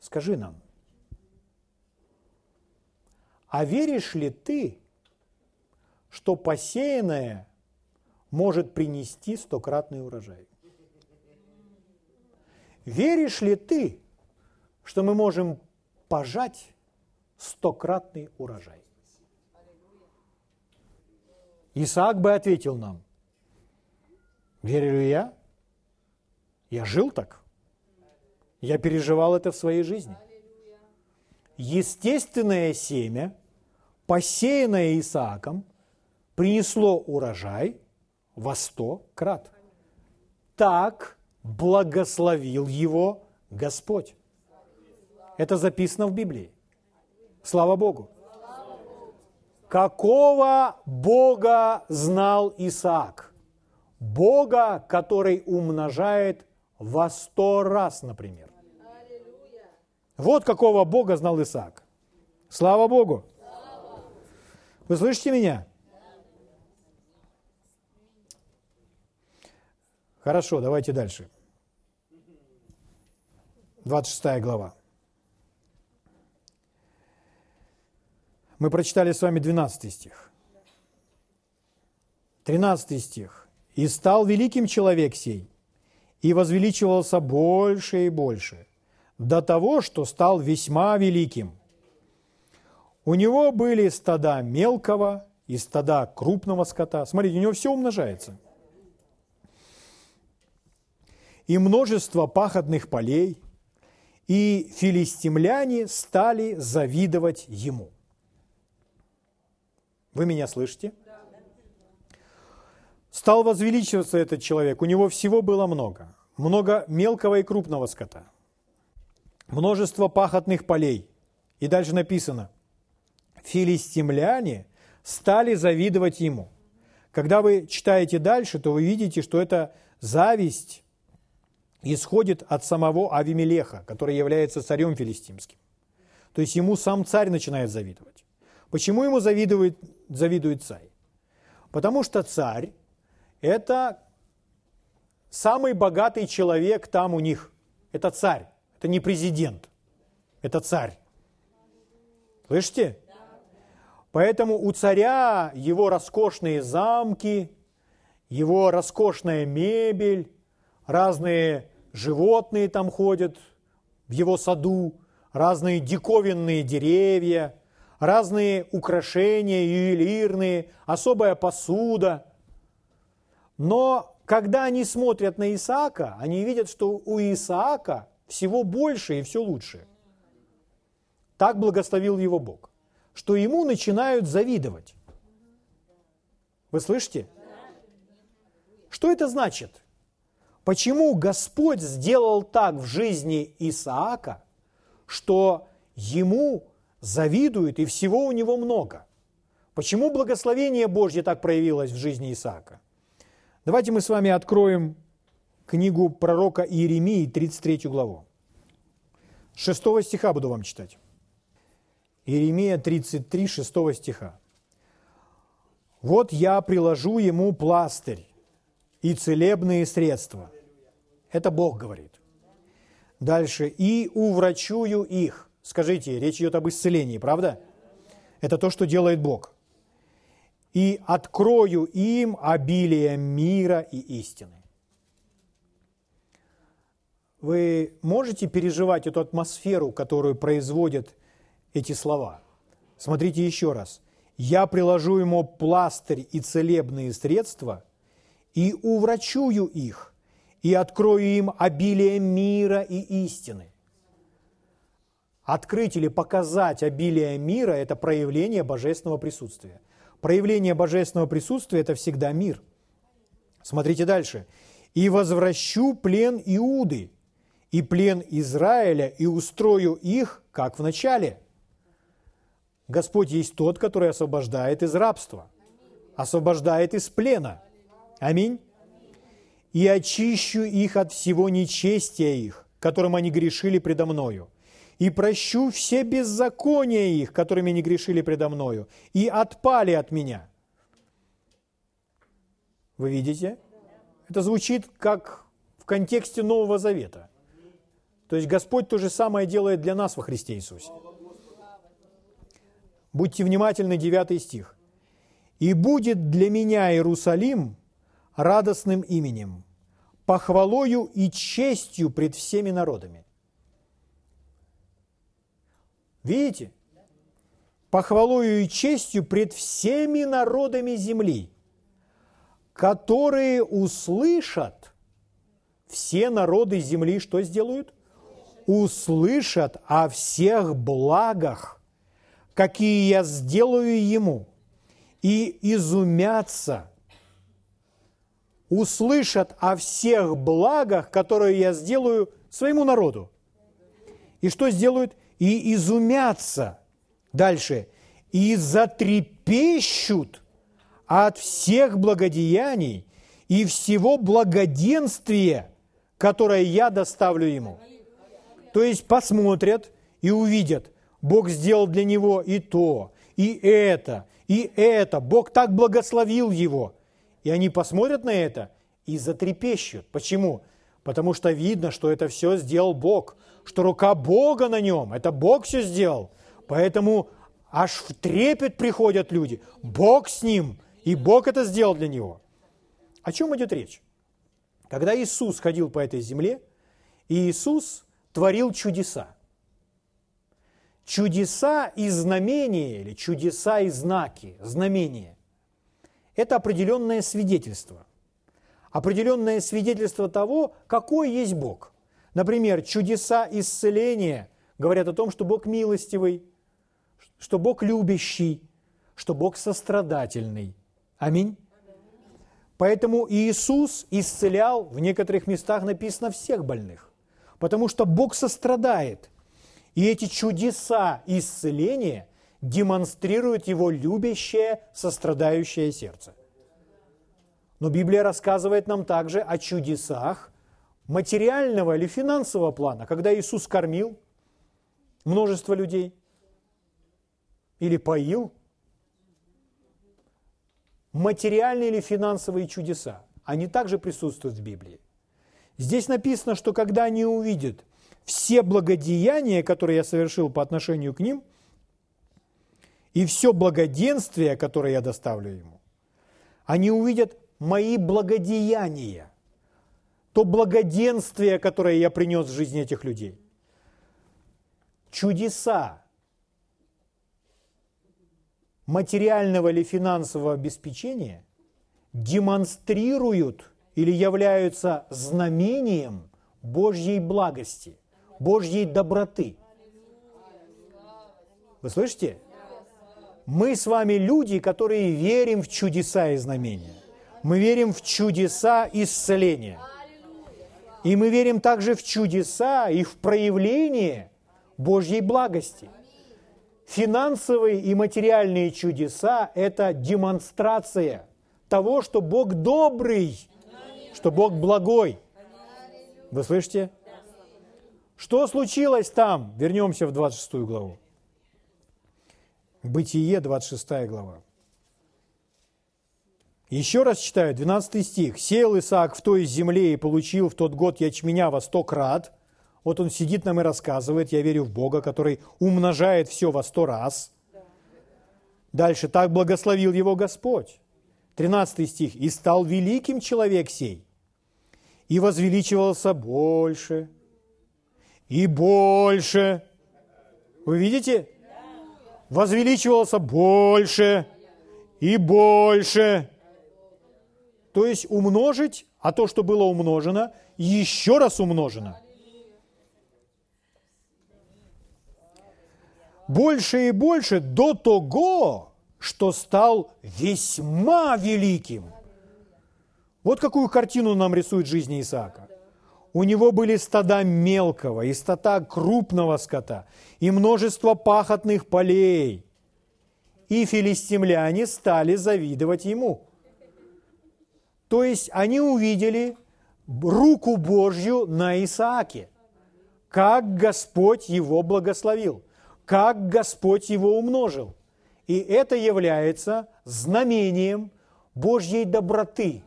S1: скажи нам, а веришь ли ты, что посеянное может принести стократный урожай? Веришь ли ты, что мы можем пожать стократный урожай? Исаак бы ответил нам, верю ли я? Я жил так. Я переживал это в своей жизни. Естественное семя, посеянное Исааком, принесло урожай во сто крат. Так благословил его Господь. Это записано в Библии. Слава Богу. Какого Бога знал Исаак? Бога, который умножает во сто раз, например. Вот какого Бога знал Исаак. Слава Богу. Вы слышите меня? Хорошо, давайте дальше. 26 глава. Мы прочитали с вами 12 стих. 13 стих. «И стал великим человек сей, и возвеличивался больше и больше, до того, что стал весьма великим. У него были стада мелкого и стада крупного скота. Смотрите, у него все умножается – и множество пахотных полей, и филистимляне стали завидовать ему. Вы меня слышите? Стал возвеличиваться этот человек, у него всего было много. Много мелкого и крупного скота. Множество пахотных полей. И дальше написано, филистимляне стали завидовать ему. Когда вы читаете дальше, то вы видите, что это зависть исходит от самого Авимелеха, который является царем филистимским. То есть ему сам царь начинает завидовать. Почему ему завидует, завидует царь? Потому что царь – это самый богатый человек там у них. Это царь, это не президент, это царь. Слышите? Поэтому у царя его роскошные замки, его роскошная мебель, разные животные там ходят в его саду, разные диковинные деревья, разные украшения ювелирные, особая посуда. Но когда они смотрят на Исаака, они видят, что у Исаака всего больше и все лучше. Так благословил его Бог, что ему начинают завидовать. Вы слышите? Что это значит? Почему Господь сделал так в жизни Исаака, что ему завидуют и всего у него много? Почему благословение Божье так проявилось в жизни Исаака? Давайте мы с вами откроем книгу пророка Иеремии, 33 главу. 6 стиха буду вам читать. Иеремия 33, 6 стиха. «Вот я приложу ему пластырь и целебные средства, это Бог говорит. Дальше. «И уврачую их». Скажите, речь идет об исцелении, правда? Это то, что делает Бог. И открою им обилие мира и истины. Вы можете переживать эту атмосферу, которую производят эти слова? Смотрите еще раз. «Я приложу ему пластырь и целебные средства, и уврачую их, и открою им обилие мира и истины». Открыть или показать обилие мира – это проявление божественного присутствия. Проявление божественного присутствия – это всегда мир. Смотрите дальше. «И возвращу плен Иуды, и плен Израиля, и устрою их, как в начале». Господь есть тот, который освобождает из рабства, освобождает из плена. Аминь. «И очищу их от всего нечестия их, которым они грешили предо мною, и прощу все беззакония их, которыми они грешили предо мною, и отпали от меня». Вы видите? Это звучит как в контексте Нового Завета. То есть Господь то же самое делает для нас во Христе Иисусе. Будьте внимательны, 9 стих. «И будет для меня Иерусалим радостным именем, похвалою и честью пред всеми народами». Видите? Похвалою и честью пред всеми народами земли, которые услышат, все народы земли что сделают? Услышат о всех благах, какие я сделаю ему, и изумятся, услышат о всех благах, которые я сделаю своему народу. И что сделают? И изумятся. Дальше. И затрепещут от всех благодеяний и всего благоденствия, которое я доставлю ему. То есть посмотрят и увидят – Бог сделал для него и то, и это, и это. Бог так благословил его. И они посмотрят на это и затрепещут. Почему? Потому что видно, что это все сделал Бог, что рука Бога на нем, это Бог все сделал. Поэтому аж в трепет приходят люди. Бог с ним, и Бог это сделал для него. О чем идет речь? Когда Иисус ходил по этой земле, Иисус творил чудеса. Чудеса и знамения, или чудеса и знаки, знамения, это определенное свидетельство. Определенное свидетельство того, какой есть Бог. Например, чудеса исцеления говорят о том, что Бог милостивый, что Бог любящий, что Бог сострадательный. Аминь. Поэтому Иисус исцелял, в некоторых местах написано, всех больных. Потому что Бог сострадает – и эти чудеса исцеления демонстрируют его любящее, сострадающее сердце. Но Библия рассказывает нам также о чудесах материального или финансового плана, когда Иисус кормил множество людей или поил. Материальные или финансовые чудеса, они также присутствуют в Библии. Здесь написано, что когда они увидят все благодеяния, которые я совершил по отношению к ним, и все благоденствие, которое я доставлю ему, они увидят мои благодеяния, то благоденствие, которое я принес в жизнь этих людей. Чудеса материального или финансового обеспечения демонстрируют или являются знамением Божьей благости – Божьей доброты. Вы слышите? Мы с вами люди, которые верим в чудеса и знамения. Мы верим в чудеса исцеления. И мы верим также в чудеса и в проявление Божьей благости. Финансовые и материальные чудеса – это демонстрация того, что Бог добрый, что Бог благой. Вы слышите? Что случилось там? Вернемся в 26 главу. Бытие, 26 глава. Еще раз читаю, 12 стих. «Сеял Исаак в той земле и получил в тот год ячменя во сто крат». Вот он сидит нам и рассказывает, я верю в Бога, который умножает все во сто раз. Дальше, так благословил его Господь. 13 стих. «И стал великим человек сей, и возвеличивался больше, и больше». Вы видите? Возвеличивался больше и больше. То есть умножить, а то, что было умножено, еще раз умножено. Больше и больше до того, что стал весьма великим. Вот какую картину нам рисует жизнь Исаака. У него были стада мелкого и стада крупного скота, и множество пахотных полей. И филистимляне стали завидовать ему. То есть они увидели руку Божью на Исааке, как Господь его благословил, как Господь его умножил. И это является знамением Божьей доброты,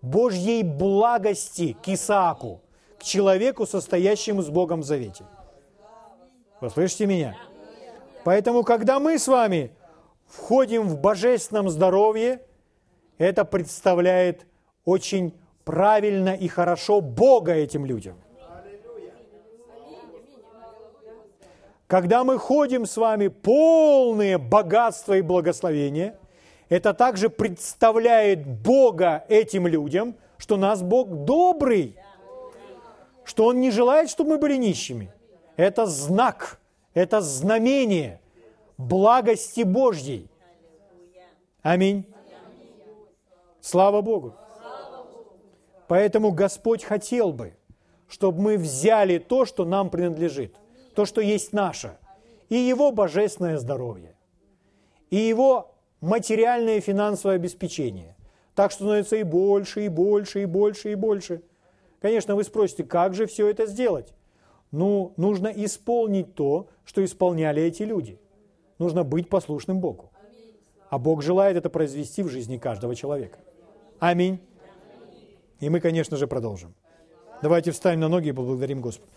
S1: Божьей благости к Исааку, человеку, состоящему с Богом в завете. Вы слышите меня? Поэтому, когда мы с вами входим в божественном здоровье, это представляет очень правильно и хорошо Бога этим людям. Когда мы ходим с вами полные богатства и благословения, это также представляет Бога этим людям, что нас Бог добрый, что Он не желает, чтобы мы были нищими. Это знак, это знамение благости Божьей. Аминь. Слава Богу. Поэтому Господь хотел бы, чтобы мы взяли то, что нам принадлежит то, что есть наше, и его божественное здоровье, и его материальное и финансовое обеспечение. Так что становится и больше, и больше, и больше, и больше. Конечно, вы спросите, как же все это сделать? Ну, нужно исполнить то, что исполняли эти люди. Нужно быть послушным Богу. А Бог желает это произвести в жизни каждого человека. Аминь. И мы, конечно же, продолжим. Давайте встанем на ноги и поблагодарим Господа.